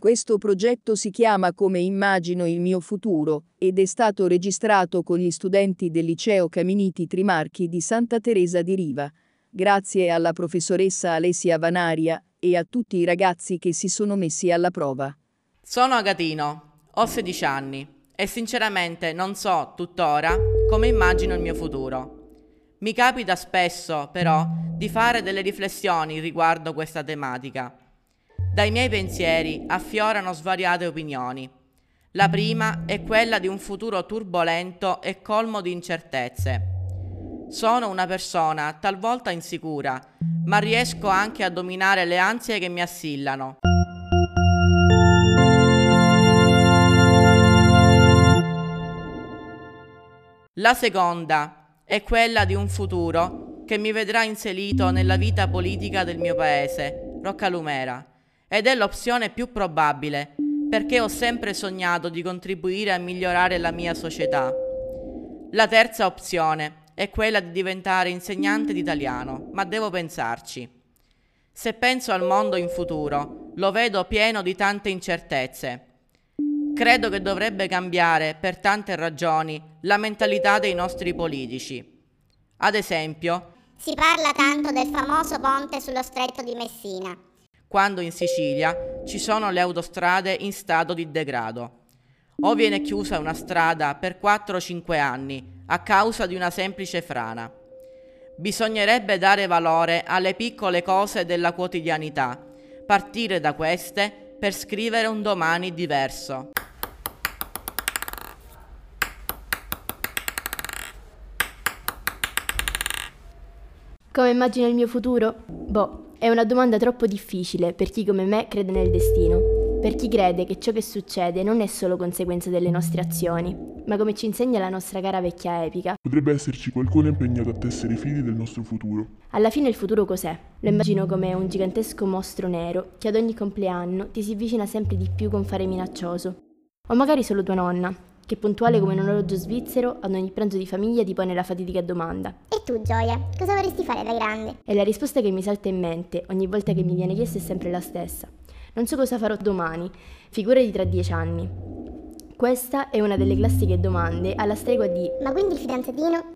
Questo progetto si chiama Come immagino il mio futuro ed è stato registrato con gli studenti del liceo Caminiti Trimarchi di Santa Teresa di Riva. Grazie alla professoressa Alessia Vanaria e a tutti i ragazzi che si sono messi alla prova. Sono Agatino, ho 16 anni e sinceramente non so tuttora come immagino il mio futuro. Mi capita spesso, però, di fare delle riflessioni riguardo questa tematica. Dai miei pensieri affiorano svariate opinioni. La prima è quella di un futuro turbolento e colmo di incertezze. Sono una persona talvolta insicura, ma riesco anche a dominare le ansie che mi assillano. La seconda è quella di un futuro che mi vedrà inserito nella vita politica del mio paese, Roccalumera, ed è l'opzione più probabile perché ho sempre sognato di contribuire a migliorare la mia società. La terza opzione è quella di diventare insegnante di italiano, ma devo pensarci. Se penso al mondo in futuro, lo vedo pieno di tante incertezze. Credo che dovrebbe cambiare, per tante ragioni, la mentalità dei nostri politici. Ad esempio, si parla tanto del famoso ponte sullo stretto di Messina. Quando in Sicilia ci sono le autostrade in stato di degrado. O viene chiusa una strada per 4-5 anni a causa di una semplice frana. Bisognerebbe dare valore alle piccole cose della quotidianità, partire da queste per scrivere un domani diverso. Come immagino il mio futuro? Boh, è una domanda troppo difficile per chi come me crede nel destino, per chi crede che ciò che succede non è solo conseguenza delle nostre azioni, ma come ci insegna la nostra cara vecchia epica. Potrebbe esserci qualcuno impegnato a tessere i fili del nostro futuro. Alla fine il futuro cos'è? Lo immagino come un gigantesco mostro nero che ad ogni compleanno ti si avvicina sempre di più con fare minaccioso. O magari solo tua nonna, che puntuale come un orologio svizzero ad ogni pranzo di famiglia ti pone la fatidica domanda. E tu, Gioia, cosa vorresti fare da grande? E la risposta che mi salta in mente ogni volta che mi viene chiesta è sempre la stessa. Non so cosa farò domani, figurati tra dieci anni. Questa è una delle classiche domande alla stregua di Ma quindi il fidanzatino?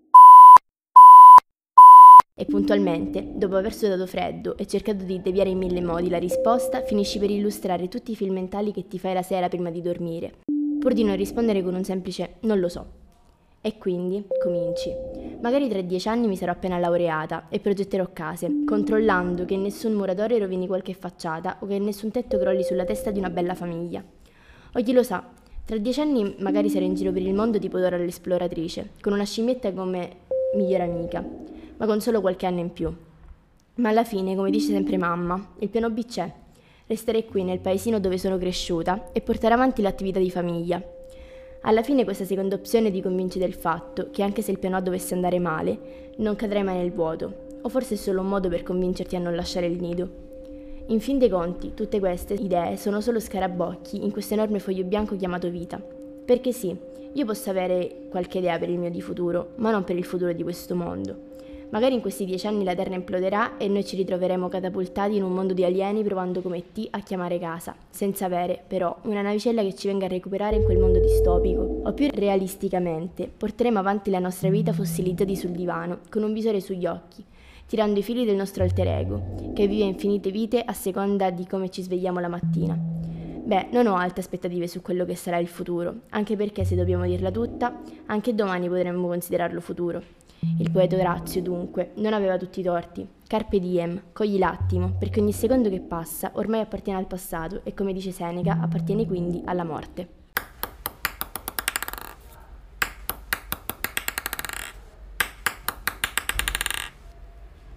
E puntualmente, dopo aver sudato freddo e cercato di deviare in mille modi la risposta, finisci per illustrare tutti i film mentali che ti fai la sera prima di dormire pur di non rispondere con un semplice non lo so. E quindi cominci. Magari tra dieci anni mi sarò appena laureata e progetterò case, controllando che nessun muratore rovini qualche facciata o che nessun tetto crolli sulla testa di una bella famiglia. O chi lo sa, tra dieci anni magari sarò in giro per il mondo tipo Dora l'esploratrice, con una scimmietta come migliore amica, ma con solo qualche anno in più. Ma alla fine, come dice sempre mamma, il piano B c'è restare qui nel paesino dove sono cresciuta e portare avanti l'attività di famiglia. Alla fine questa seconda opzione ti convince del fatto che anche se il piano A dovesse andare male, non cadrai mai nel vuoto, o forse è solo un modo per convincerti a non lasciare il nido. In fin dei conti, tutte queste idee sono solo scarabocchi in questo enorme foglio bianco chiamato vita. Perché sì, io posso avere qualche idea per il mio di futuro, ma non per il futuro di questo mondo. Magari in questi dieci anni la Terra imploderà e noi ci ritroveremo catapultati in un mondo di alieni provando come T a chiamare casa, senza avere, però, una navicella che ci venga a recuperare in quel mondo distopico. O più realisticamente, porteremo avanti la nostra vita fossilizzati sul divano, con un visore sugli occhi, tirando i fili del nostro alter ego, che vive infinite vite a seconda di come ci svegliamo la mattina. Beh, non ho alte aspettative su quello che sarà il futuro, anche perché se dobbiamo dirla tutta, anche domani potremmo considerarlo futuro. Il poeta Orazio, dunque, non aveva tutti i torti. Carpe diem, cogli l'attimo, perché ogni secondo che passa ormai appartiene al passato e, come dice Seneca, appartiene quindi alla morte.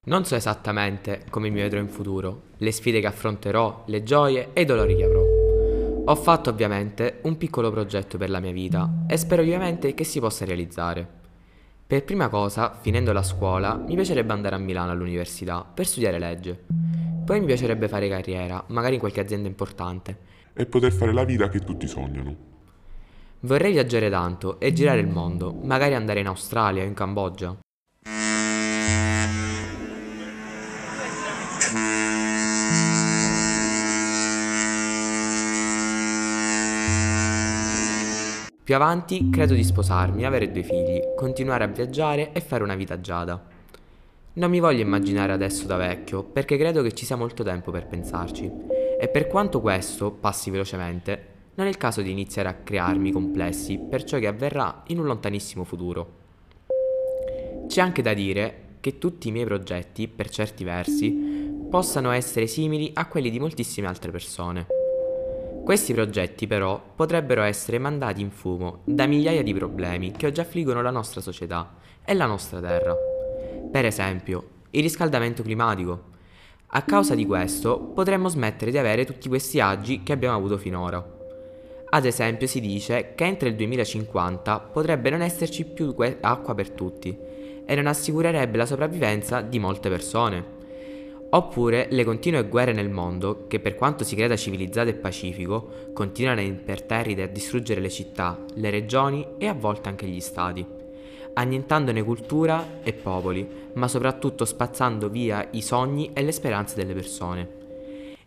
Non so esattamente come mi vedrò in futuro, le sfide che affronterò, le gioie e i dolori che avrò. Ho fatto ovviamente un piccolo progetto per la mia vita e spero ovviamente che si possa realizzare. Per prima cosa, finendo la scuola, mi piacerebbe andare a Milano all'università per studiare legge. Poi mi piacerebbe fare carriera, magari in qualche azienda importante. E poter fare la vita che tutti sognano. Vorrei viaggiare tanto e girare il mondo, magari andare in Australia o in Cambogia. Più avanti credo di sposarmi, avere due figli, continuare a viaggiare e fare una vita agiata. Non mi voglio immaginare adesso da vecchio, perché credo che ci sia molto tempo per pensarci. E per quanto questo passi velocemente, non è il caso di iniziare a crearmi complessi per ciò che avverrà in un lontanissimo futuro. C'è anche da dire che tutti i miei progetti, per certi versi, possano essere simili a quelli di moltissime altre persone. Questi progetti però potrebbero essere mandati in fumo da migliaia di problemi che oggi affliggono la nostra società e la nostra terra. Per esempio, il riscaldamento climatico. A causa di questo potremmo smettere di avere tutti questi agi che abbiamo avuto finora. Ad esempio si dice che entro il 2050 potrebbe non esserci più acqua per tutti e non assicurerebbe la sopravvivenza di molte persone. Oppure le continue guerre nel mondo, che per quanto si creda civilizzato e pacifico, continuano imperterrite a distruggere le città, le regioni e a volte anche gli stati, annientandone cultura e popoli, ma soprattutto spazzando via i sogni e le speranze delle persone.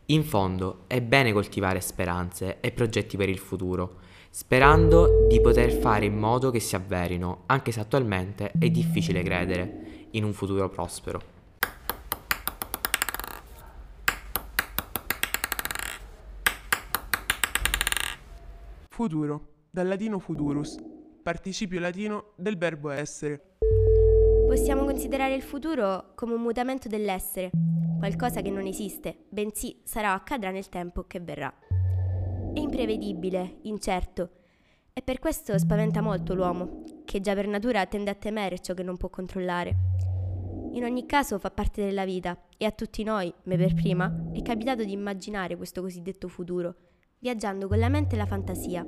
In fondo è bene coltivare speranze e progetti per il futuro, sperando di poter fare in modo che si avverino, anche se attualmente è difficile credere in un futuro prospero. Futuro, dal latino futurus, participio latino del verbo essere. Possiamo considerare il futuro come un mutamento dell'essere, qualcosa che non esiste, bensì sarà o accadrà nel tempo che verrà. È imprevedibile, incerto, e per questo spaventa molto l'uomo, che già per natura tende a temere ciò che non può controllare. In ogni caso fa parte della vita e a tutti noi, me per prima, è capitato di immaginare questo cosiddetto futuro, viaggiando con la mente e la fantasia.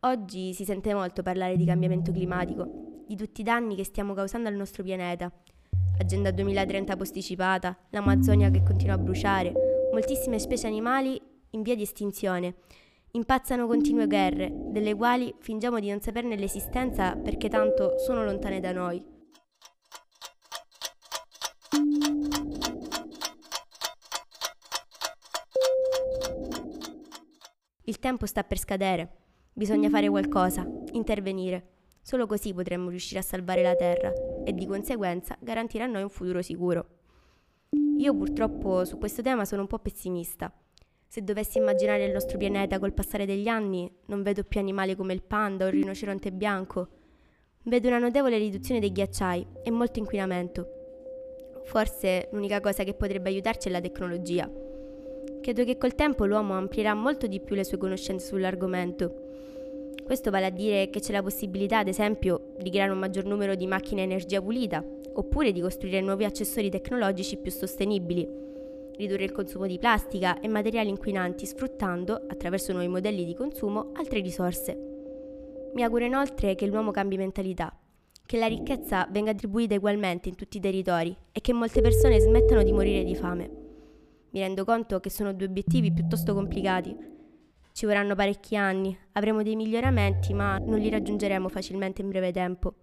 Oggi si sente molto parlare di cambiamento climatico, di tutti i danni che stiamo causando al nostro pianeta. Agenda 2030 posticipata, l'Amazzonia che continua a bruciare, moltissime specie animali in via di estinzione. Impazzano continue guerre, delle quali fingiamo di non saperne l'esistenza perché tanto sono lontane da noi. Il tempo sta per scadere, bisogna fare qualcosa, intervenire. Solo così potremmo riuscire a salvare la Terra e di conseguenza garantire a noi un futuro sicuro. Io purtroppo su questo tema sono un po' pessimista. Se dovessi immaginare il nostro pianeta col passare degli anni, non vedo più animali come il panda o il rinoceronte bianco. Vedo una notevole riduzione dei ghiacciai e molto inquinamento. Forse l'unica cosa che potrebbe aiutarci è la tecnologia. Credo che col tempo l'uomo amplierà molto di più le sue conoscenze sull'argomento. Questo vale a dire che c'è la possibilità, ad esempio, di creare un maggior numero di macchine a energia pulita, oppure di costruire nuovi accessori tecnologici più sostenibili ridurre il consumo di plastica e materiali inquinanti sfruttando, attraverso nuovi modelli di consumo, altre risorse. Mi auguro inoltre che l'uomo cambi mentalità, che la ricchezza venga attribuita ugualmente in tutti i territori e che molte persone smettano di morire di fame. Mi rendo conto che sono due obiettivi piuttosto complicati. Ci vorranno parecchi anni, avremo dei miglioramenti, ma non li raggiungeremo facilmente in breve tempo.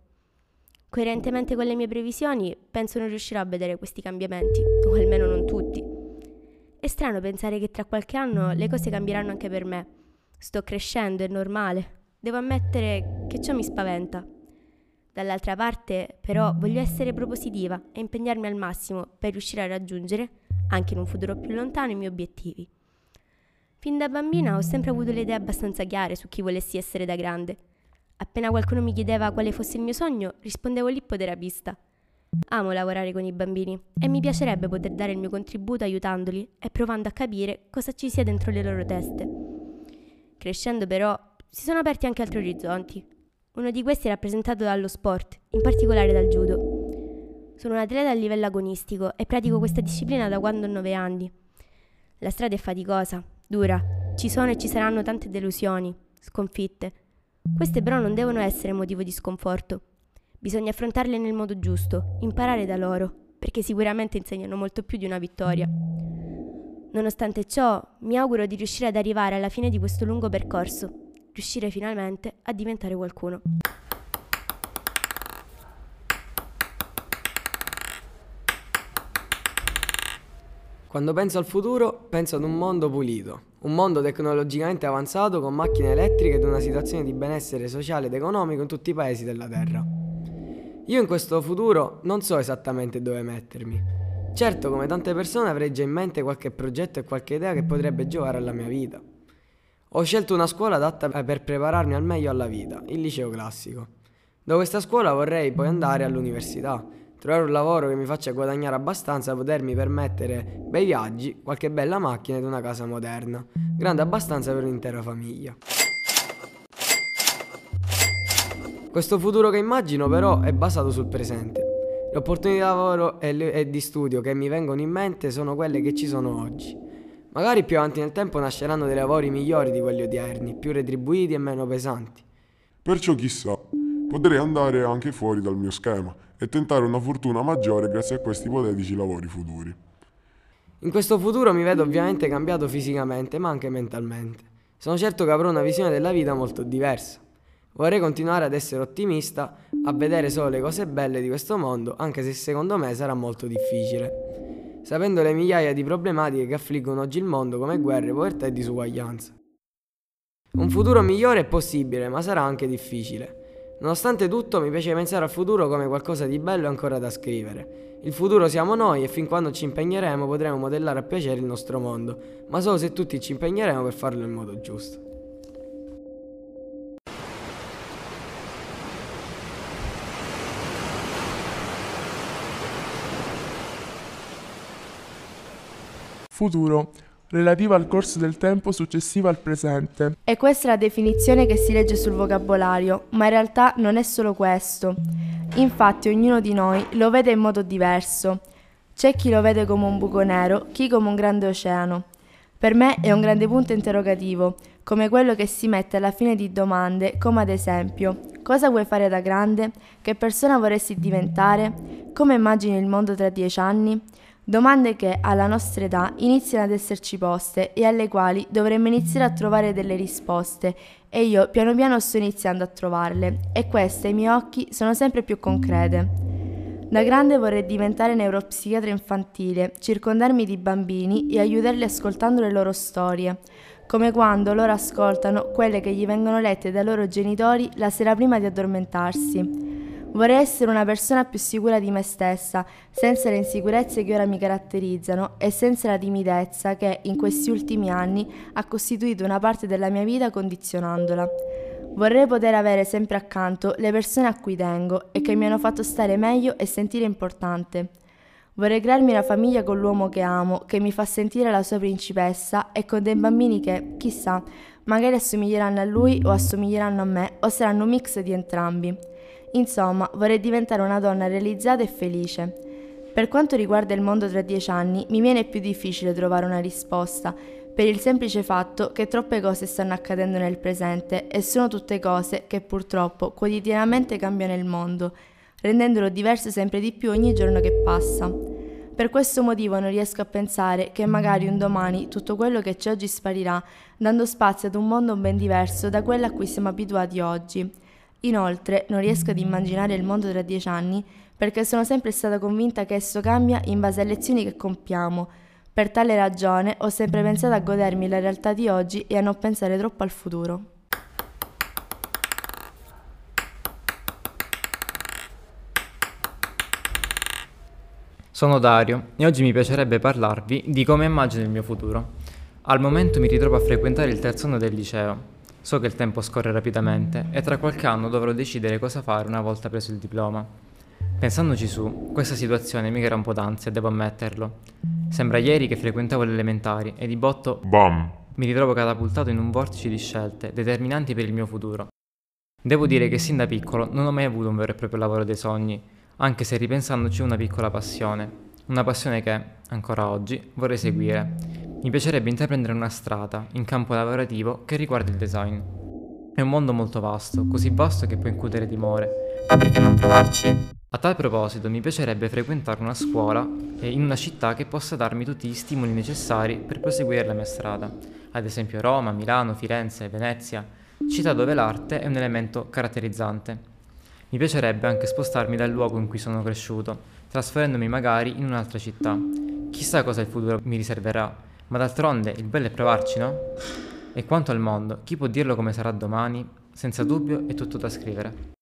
Coerentemente con le mie previsioni, penso non riuscirò a vedere questi cambiamenti, o almeno non tutti. È strano pensare che tra qualche anno le cose cambieranno anche per me. Sto crescendo, è normale. Devo ammettere che ciò mi spaventa. Dall'altra parte, però, voglio essere propositiva e impegnarmi al massimo per riuscire a raggiungere, anche in un futuro più lontano, i miei obiettivi. Fin da bambina ho sempre avuto le idee abbastanza chiare su chi volessi essere da grande. Appena qualcuno mi chiedeva quale fosse il mio sogno, rispondevo l'ippoterapista. Amo lavorare con i bambini e mi piacerebbe poter dare il mio contributo aiutandoli e provando a capire cosa ci sia dentro le loro teste. Crescendo però si sono aperti anche altri orizzonti. Uno di questi è rappresentato dallo sport, in particolare dal judo. Sono un atleta a livello agonistico e pratico questa disciplina da quando ho 9 anni. La strada è faticosa, dura, ci sono e ci saranno tante delusioni, sconfitte. Queste però non devono essere motivo di sconforto, Bisogna affrontarle nel modo giusto, imparare da loro, perché sicuramente insegnano molto più di una vittoria. Nonostante ciò, mi auguro di riuscire ad arrivare alla fine di questo lungo percorso, riuscire finalmente a diventare qualcuno. Quando penso al futuro, penso ad un mondo pulito, un mondo tecnologicamente avanzato con macchine elettriche ed una situazione di benessere sociale ed economico in tutti i paesi della Terra. Io in questo futuro non so esattamente dove mettermi. Certo, come tante persone avrei già in mente qualche progetto e qualche idea che potrebbe giovare alla mia vita. Ho scelto una scuola adatta per prepararmi al meglio alla vita, il liceo classico. Da questa scuola vorrei poi andare all'università, trovare un lavoro che mi faccia guadagnare abbastanza da potermi permettere bei viaggi, qualche bella macchina ed una casa moderna, grande abbastanza per un'intera famiglia. Questo futuro che immagino però è basato sul presente. Le opportunità di lavoro e di studio che mi vengono in mente sono quelle che ci sono oggi. Magari più avanti nel tempo nasceranno dei lavori migliori di quelli odierni, più retribuiti e meno pesanti. Perciò chissà, potrei andare anche fuori dal mio schema e tentare una fortuna maggiore grazie a questi ipotetici lavori futuri. In questo futuro mi vedo ovviamente cambiato fisicamente, ma anche mentalmente. Sono certo che avrò una visione della vita molto diversa. Vorrei continuare ad essere ottimista, a vedere solo le cose belle di questo mondo, anche se secondo me sarà molto difficile, sapendo le migliaia di problematiche che affliggono oggi il mondo come guerre, povertà e disuguaglianza. Un futuro migliore è possibile, ma sarà anche difficile. Nonostante tutto mi piace pensare al futuro come qualcosa di bello ancora da scrivere. Il futuro siamo noi e fin quando ci impegneremo potremo modellare a piacere il nostro mondo, ma solo se tutti ci impegneremo per farlo in modo giusto. Futuro relativa al corso del tempo successivo al presente. E questa è la definizione che si legge sul vocabolario, ma in realtà non è solo questo. Infatti ognuno di noi lo vede in modo diverso. C'è chi lo vede come un buco nero, chi come un grande oceano. Per me è un grande punto interrogativo, come quello che si mette alla fine di domande, come ad esempio, cosa vuoi fare da grande? Che persona vorresti diventare? Come immagini il mondo tra dieci anni? Domande che alla nostra età iniziano ad esserci poste e alle quali dovremmo iniziare a trovare delle risposte e io piano piano sto iniziando a trovarle e queste ai miei occhi sono sempre più concrete. Da grande vorrei diventare neuropsichiatra infantile, circondarmi di bambini e aiutarli ascoltando le loro storie, come quando loro ascoltano quelle che gli vengono lette dai loro genitori la sera prima di addormentarsi. Vorrei essere una persona più sicura di me stessa, senza le insicurezze che ora mi caratterizzano e senza la timidezza che in questi ultimi anni ha costituito una parte della mia vita condizionandola. Vorrei poter avere sempre accanto le persone a cui tengo e che mi hanno fatto stare meglio e sentire importante. Vorrei crearmi una famiglia con l'uomo che amo, che mi fa sentire la sua principessa e con dei bambini che, chissà, magari assomiglieranno a lui o assomiglieranno a me o saranno un mix di entrambi. Insomma, vorrei diventare una donna realizzata e felice. Per quanto riguarda il mondo tra dieci anni, mi viene più difficile trovare una risposta, per il semplice fatto che troppe cose stanno accadendo nel presente e sono tutte cose che purtroppo quotidianamente cambiano il mondo, rendendolo diverso sempre di più ogni giorno che passa. Per questo motivo non riesco a pensare che magari un domani tutto quello che c'è oggi sparirà, dando spazio ad un mondo ben diverso da quello a cui siamo abituati oggi. Inoltre, non riesco ad immaginare il mondo tra dieci anni perché sono sempre stata convinta che esso cambia in base alle azioni che compiamo. Per tale ragione ho sempre pensato a godermi la realtà di oggi e a non pensare troppo al futuro. Sono Dario e oggi mi piacerebbe parlarvi di come immagino il mio futuro. Al momento mi ritrovo a frequentare il terzo anno del liceo So che il tempo scorre rapidamente e tra qualche anno dovrò decidere cosa fare una volta preso il diploma. Pensandoci su, questa situazione mi crea un po' d'ansia, devo ammetterlo. Sembra ieri che frequentavo le elementari e di botto BAM! Mi ritrovo catapultato in un vortice di scelte determinanti per il mio futuro. Devo dire che sin da piccolo non ho mai avuto un vero e proprio lavoro dei sogni, anche se ripensandoci una piccola passione. Una passione che, ancora oggi, vorrei seguire mi piacerebbe intraprendere una strada in campo lavorativo che riguardi il design. È un mondo molto vasto, così vasto che può incutere timore. Perché non provarci? A tal proposito mi piacerebbe frequentare una scuola in una città che possa darmi tutti gli stimoli necessari per proseguire la mia strada, ad esempio Roma, Milano, Firenze, Venezia, città dove l'arte è un elemento caratterizzante. Mi piacerebbe anche spostarmi dal luogo in cui sono cresciuto, trasferendomi magari in un'altra città. Chissà cosa il futuro mi riserverà, Ma d'altronde il bello è provarci, no? E quanto al mondo, chi può dirlo come sarà domani? Senza dubbio è tutto da scrivere.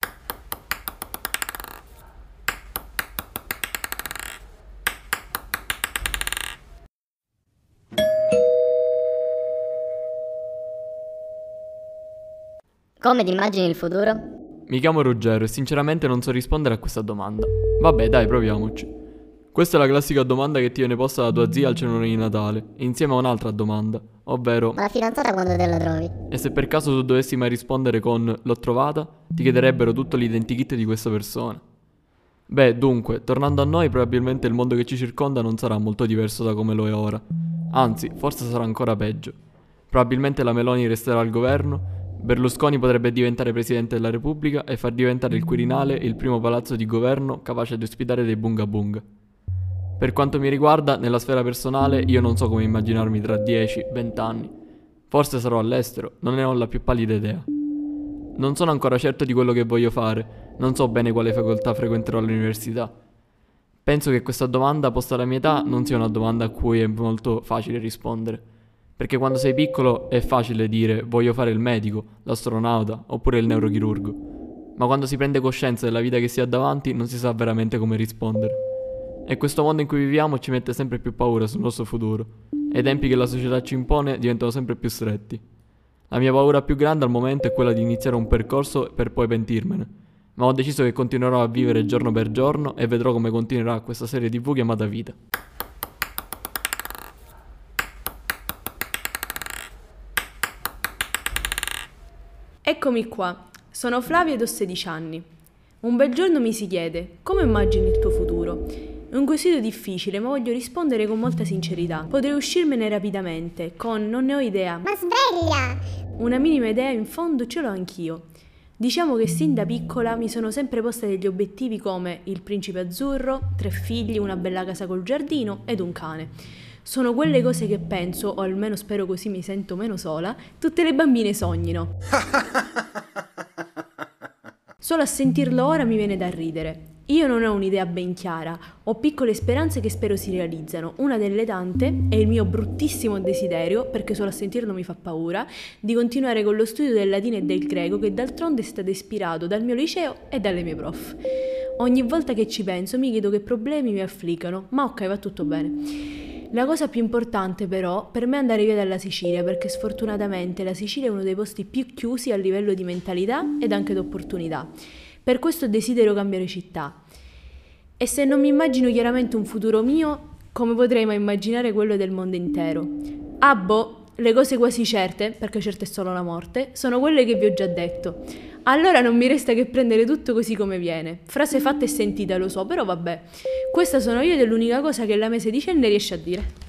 Come ti immagini il futuro? Mi chiamo Ruggero e sinceramente non so rispondere a questa domanda. Vabbè, dai, proviamoci. Questa è la classica domanda che ti viene posta da tua zia al cenone di Natale, insieme a un'altra domanda, ovvero Ma la fidanzata quando te la trovi? E se per caso tu dovessi mai rispondere con l'ho trovata, ti chiederebbero tutto l'identikit di questa persona. Beh, dunque, tornando a noi, probabilmente il mondo che ci circonda non sarà molto diverso da come lo è ora. Anzi, forse sarà ancora peggio. Probabilmente la Meloni resterà al governo Berlusconi potrebbe diventare presidente della Repubblica e far diventare il Quirinale il primo palazzo di governo capace di ospitare dei bunga bunga. Per quanto mi riguarda, nella sfera personale, io non so come immaginarmi tra 10-20 anni. Forse sarò all'estero, non ne ho la più pallida idea. Non sono ancora certo di quello che voglio fare, non so bene quale facoltà frequenterò all'università. Penso che questa domanda posta alla mia età non sia una domanda a cui è molto facile rispondere. Perché quando sei piccolo è facile dire voglio fare il medico, l'astronauta oppure il neurochirurgo. Ma quando si prende coscienza della vita che si ha davanti non si sa veramente come rispondere. E questo mondo in cui viviamo ci mette sempre più paura sul nostro futuro. E i tempi che la società ci impone diventano sempre più stretti. La mia paura più grande al momento è quella di iniziare un percorso per poi pentirmene. Ma ho deciso che continuerò a vivere giorno per giorno e vedrò come continuerà questa serie TV chiamata vita. Eccomi qua, sono Flavia ed ho 16 anni. Un bel giorno mi si chiede, come immagini il tuo futuro? È un quesito difficile, ma voglio rispondere con molta sincerità. Potrei uscirmene rapidamente, con non ne ho idea. Ma sveglia! Una minima idea in fondo ce l'ho anch'io. Diciamo che sin da piccola mi sono sempre posta degli obiettivi come il principe azzurro, tre figli, una bella casa col giardino ed un cane. Sono quelle cose che penso, o almeno spero così mi sento meno sola, tutte le bambine sognino. Solo a sentirlo ora mi viene da ridere. Io non ho un'idea ben chiara, ho piccole speranze che spero si realizzano. Una delle tante è il mio bruttissimo desiderio, perché solo a sentirlo mi fa paura, di continuare con lo studio del latino e del greco che d'altronde è stato ispirato dal mio liceo e dalle mie prof. Ogni volta che ci penso mi chiedo che problemi mi affliggano, ma ok, va tutto bene. La cosa più importante però per me è andare via dalla Sicilia perché sfortunatamente la Sicilia è uno dei posti più chiusi a livello di mentalità ed anche di opportunità. Per questo desidero cambiare città. E se non mi immagino chiaramente un futuro mio, come potrei mai immaginare quello del mondo intero? Boh, le cose quasi certe, perché certa è solo la morte, sono quelle che vi ho già detto. Allora non mi resta che prendere tutto così come viene. Frase fatta e sentita, lo so, però vabbè. Questa sono io ed è l'unica cosa che la mese dicenne riesce a dire.